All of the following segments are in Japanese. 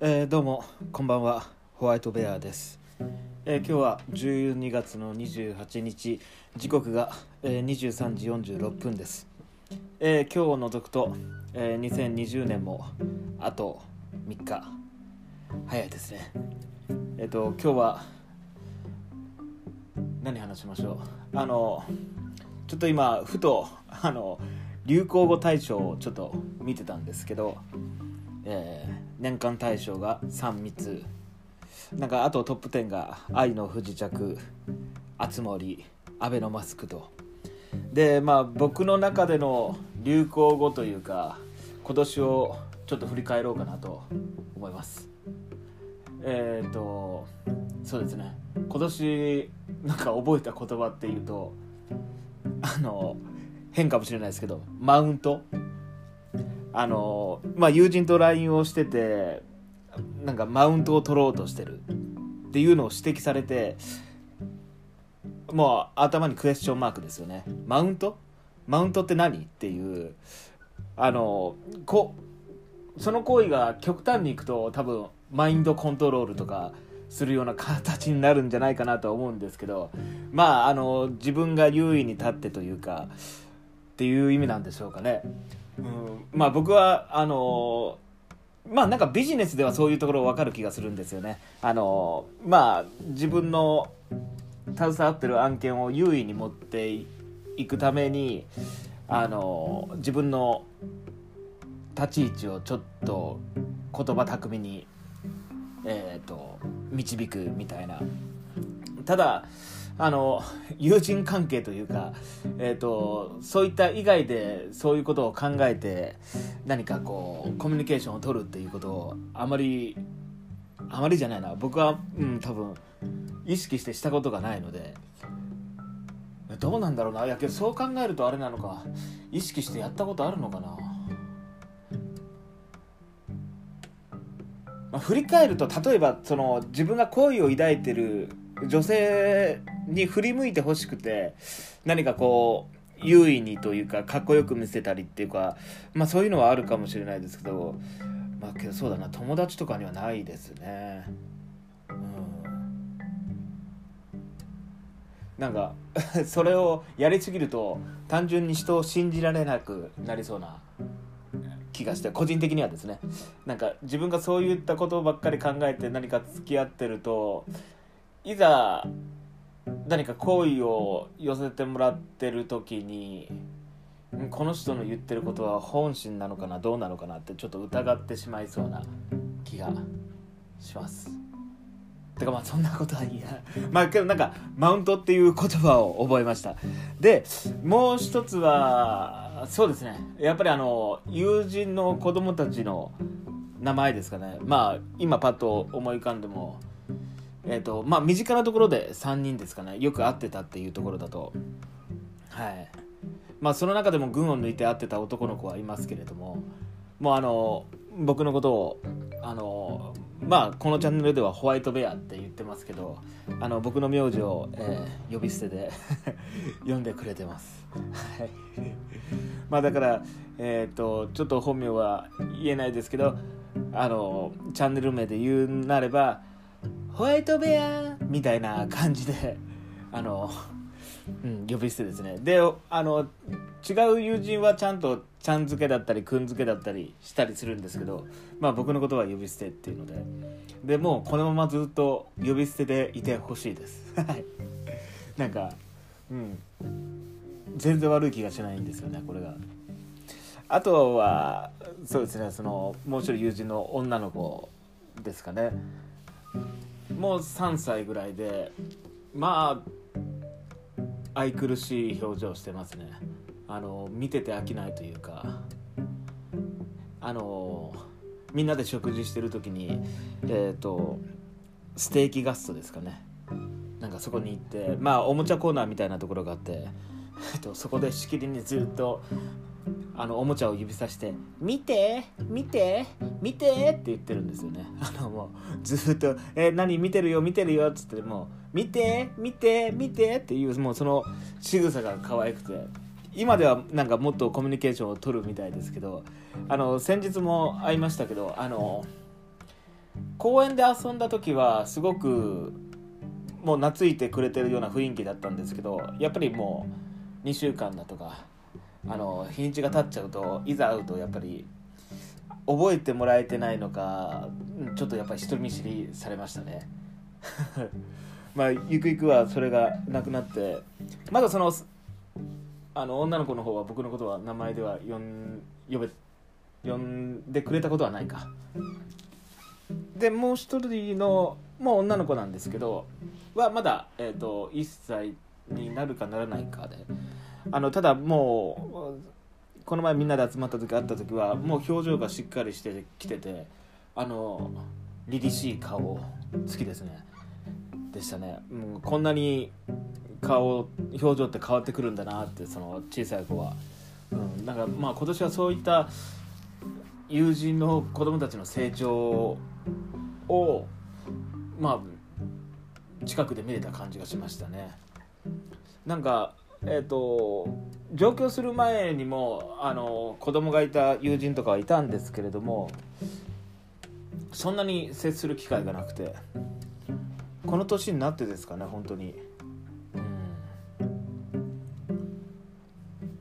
えーどうもこんばんは。ホワイトベアです、えー今日は12月の28日。時刻が、えー23時46分です、えー今日を除くと、えー2020年もあと3日。早いですね。えっ、と今日は何話しましょう？あのちょっと今ふとあの流行語大賞をちょっと見てたんですけどえー年間大賞が3密。なんかあとトップ10が「愛の不時着」「あつ森」「アベノマスク」と。でまあ僕の中での流行語というか今年をちょっと振り返ろうかなと思います。えっ、とそうですね。今年なんか覚えた言葉っていうとあの変かもしれないですけどマウント。あのまあ友人と LINE をしててなんかマウントを取ろうとしてる。っていうのを指摘されてもう頭にクエスチョンマークですよね。マウント？マウントって何？っていう。あのこその行為が極端にいくと多分マインドコントロールとかするような形になるんじゃないかなとは思うんですけどまああの自分が優位に立ってというかっていう意味なんでしょうかね。うん、まあ僕はあのまあなんかビジネスではそういうところ分かる気がするんですよね。あのまあ自分の携わってる案件を優位に持っていくためにあの自分の立ち位置をちょっと言葉巧みに、えー、と導くみたいな。ただあの友人関係というか、えー、とそういった以外でそういうことを考えて何かこうコミュニケーションを取るっていうことをあまりあまりじゃないな。僕は、うん、多分意識してしたことがないのでどうなんだろうな。いやけどそう考えるとあれなのか。意識してやったことあるのかな、まあ、振り返ると例えばその自分が好意を抱いてる女性に振り向いてほしくて何かこう優位にというかかっこよく見せたりっていうかまあそういうのはあるかもしれないですけどまあけどそうだな友達とかにはないですね。うん。なんか それをやりすぎると単純に人を信じられなくなりそうな気がして個人的にはですね。なんか自分がそういったことばっかり考えて何か付き合ってるといざ何か好意を寄せてもらってる時にこの人の言ってることは本心なのかなどうなのかなってちょっと疑ってしまいそうな気がします。てかまあそんなことはいいや まあけどなんかマウントっていう言葉を覚えました。でもう一つはそうですね。やっぱりあの友人の子供たちの名前ですかね。まあ今パッと思い浮かんでもえーとまあ、身近なところで3人ですかね。よく会ってたっていうところだと。はい。まあその中でも群を抜いて会ってた男の子はいますけれども。もうあの僕のことをあのまあこのチャンネルではホワイトベアって言ってますけどあの僕の名字を、えー呼び捨てで 呼んでくれてます。まあだからえっ、とちょっと本名は言えないですけどあのチャンネル名で言うなればホワイトベアみたいな感じで あの、うん、呼び捨てですね。であの違う友人はちゃんとちゃん付けだったりくん付けだったりしたりするんですけどまあ僕のことは呼び捨てっていうので。でもうこのままずっと呼び捨てでいてほしいです。はい。なんかうん。全然悪い気がしないんですよねこれが。あとはそうですねそのもう一人友人の女の子ですかね。もう3歳ぐらいでまあ愛くるしい表情してますね。あの見てて飽きないというか。あのみんなで食事してる時にえっ、とステーキガストですかね。なんかそこに行ってまあおもちゃコーナーみたいなところがあって、えっと、そこでしきりにずっとあのおもちゃを指さして「見て見て見て!」って言ってるんですよね あのもうずっと「え何見てるよ見てるよ」っつってもう「見て見て見て!」っていうもうその仕草が可愛くて今ではなんかもっとコミュニケーションを取るみたいですけどあの先日も会いましたけどあの公園で遊んだ時はすごくもう懐いてくれてるような雰囲気だったんですけどやっぱりもう2週間だとかあの日にちが経っちゃうといざ会うとやっぱり覚えてもらえてないのかちょっとやっぱり人見知りされましたね。まあゆくゆくはそれがなくなってまだそのあの女の子の方は僕のことは名前では呼ん呼べ呼んでくれたことはないか。でもう一人のもう女の子なんですけどはまだ、えーと、1歳になるかならないかであのただもうこの前みんなで集まった時会った時はもう表情がしっかりしてきててあの凛々しい顔好きですね。でしたね、うん、こんなに顔表情って変わってくるんだなってその小さい子は、うん、だかまあ今年はそういった友人の子供たちの成長をまあ近くで見れた感じがしましたね。なんかえっ、ー、と上京する前にもあの子供がいた友人とかはいたんですけれどもそんなに接する機会がなくてこの年になってですかね本当に。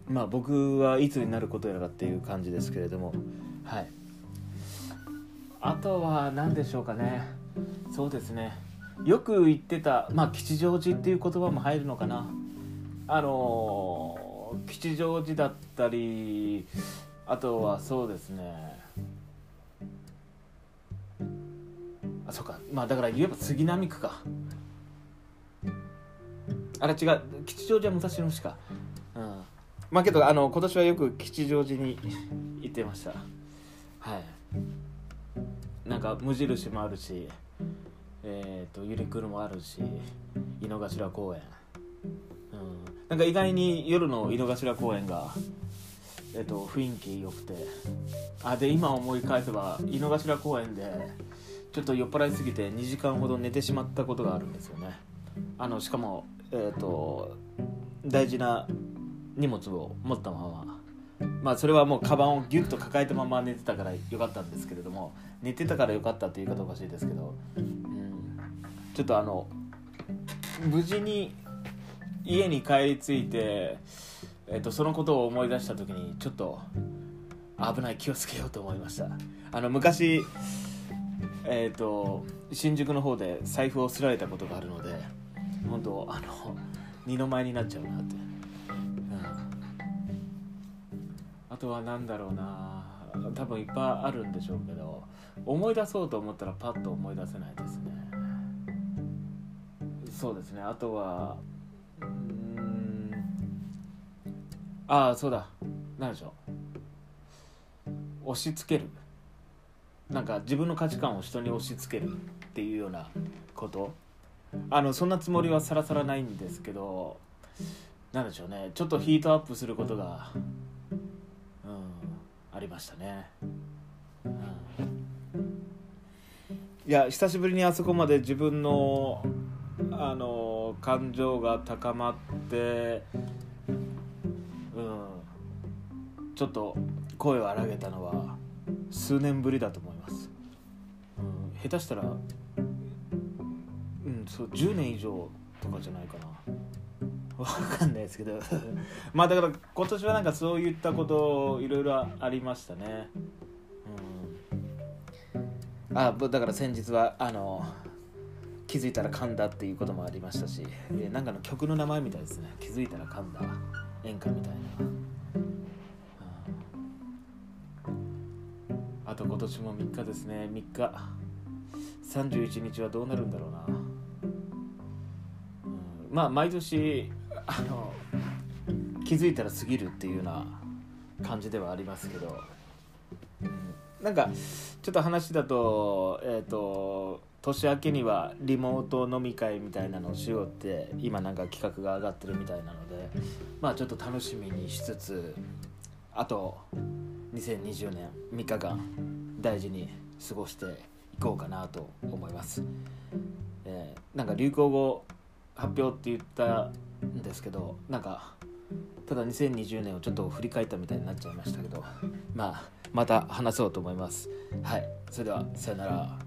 まあ僕はいつになることやらっていう感じですけれども。はい。あとは何でしょうかね。そうですね。よく言ってたまあ吉祥寺っていう言葉も入るのかな。あの吉祥寺だったりあとはそうですね。あそうか。まあだから言えば杉並区か。あれ違う。吉祥寺は武蔵野市か。うん。まあけどあの今年はよく吉祥寺に行ってました。はい。なんか無印もあるしえっ、ー、とゆりくるもあるし井の頭公園。うん。なんか意外に夜の井の頭公園がえっ、と雰囲気良くて。あで今思い返せば井の頭公園でちょっと酔っ払いすぎて2時間ほど寝てしまったことがあるんですよね。あのしかもえっ、と大事な荷物を持ったまま。まあそれはもうカバンをギュッと抱えたまま寝てたからよかったんですけれども寝てたからよかったっていう言い方おかしいですけど、うん、ちょっとあの無事に家に帰り着いて、えー、とそのことを思い出した時にちょっと危ない気をつけようと思いました。あの昔えっ、ー、と新宿の方で財布をすられたことがあるので本当あの二の舞になっちゃうなって。あとは何だろうな。多分いっぱいあるんでしょうけど思い出そうと思ったらパッと思い出せないですね。そうですね。あとはうん。ああそうだ。何でしょう。押し付ける。なんか自分の価値観を人に押し付けるっていうようなこと。あのそんなつもりはさらさらないんですけどなんでしょうね。ちょっとヒートアップすることがうんありましたね、うん、いや久しぶりにあそこまで自分のあの感情が高まってうんちょっと声を荒げたのは数年ぶりだと思います、うん、下手したらうんそう10年以上とかじゃないかな。わかんないですけど。まあだから今年はなんかそういったこといろいろありましたね。うん。あだから先日はあの気づいたら噛んだっていうこともありましたし、えなんかの曲の名前みたいですね。気づいたら噛んだ演歌みたいな、あと今年も3日ですね。3日。31日はどうなるんだろうな、うん、まあ毎年あの気づいたら過ぎるっていうような感じではありますけど、うん、なんかちょっと話だとえっ、ー、と年明けにはリモート飲み会みたいなのをしようって今なんか企画が上がってるみたいなのでまあちょっと楽しみにしつつあと2020年3日間大事に過ごしていこうかなと思います、えー、なんか流行語発表って言ったんですけどなんかただ2020年をちょっと振り返ったみたいになっちゃいましたけどまあまた話そうと思います。はい。それではさよなら。